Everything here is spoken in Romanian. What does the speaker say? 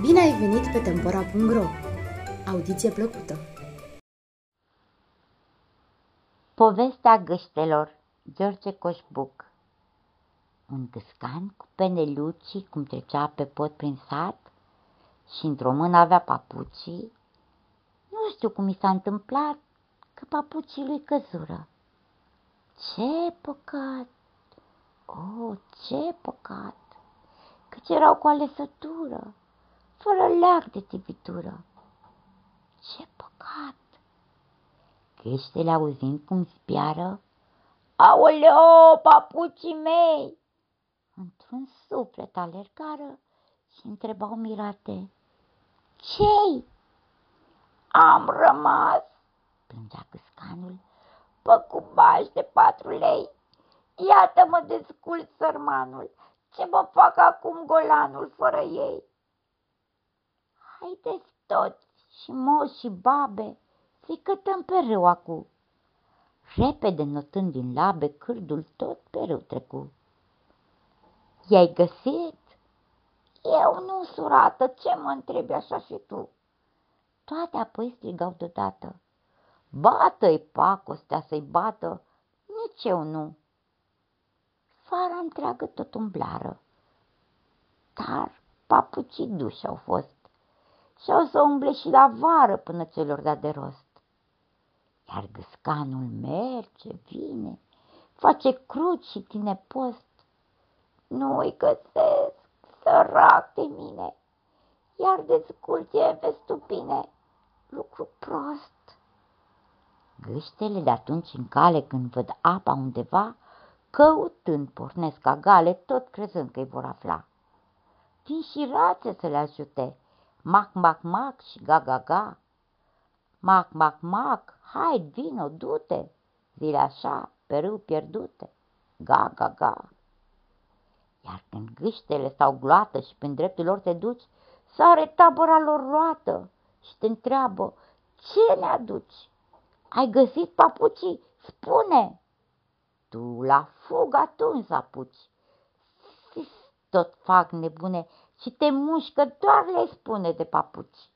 Bine ai venit pe Tempora.ro! Audiție plăcută! Povestea găștelor George Coșbuc Un gâscan cu peneluci, cum trecea pe pot prin sat și într-o mână avea papucii. Nu știu cum i s-a întâmplat că papucii lui căzură ce păcat! Oh, ce păcat! Căci erau cu alesătură, fără leac de tipitură. Ce păcat! Creștele auzind cum spiară, Aoleo, papucii mei! Într-un suflet alergară și întrebau mirate, Ce-i? Am rămas, plângea câscanul, păcubaș de patru lei. Iată-mă descult sărmanul, ce mă fac acum golanul fără ei? Haideți toți și moși și babe să-i cătăm pe râu acu. Repede notând din labe cârdul tot pe râu trecu. I-ai găsit? Eu nu, surată, ce mă întrebi așa și tu? Toate apoi strigau deodată. Bată-i pacostea să-i bată, nici eu nu. Fara întreagă tot umblară, dar papucii duși au fost și au să umble și la vară până celor da de rost. Iar gâscanul merge, vine, face cruci și tine post. Nu-i găsesc, sărac de mine, iar dezculție pe stupine, lucru prost. Gâștele de atunci în cale când văd apa undeva, căutând pornesc ca gale, tot crezând că-i vor afla. Vin și rațe să le ajute, mac, mac, mac și ga, ga, ga. Mac, mac, mac, hai, vino, du-te, zile așa, pe râu pierdute, ga, ga, ga. Iar când gâștele stau gloată și prin dreptul lor te duci, sare tabăra lor roată și te întreabă, ce ne aduci? Ai găsit papucii? Spune! Tu la fug atunci apuci. Tot fac nebune și te mușcă, doar le spune de papuci.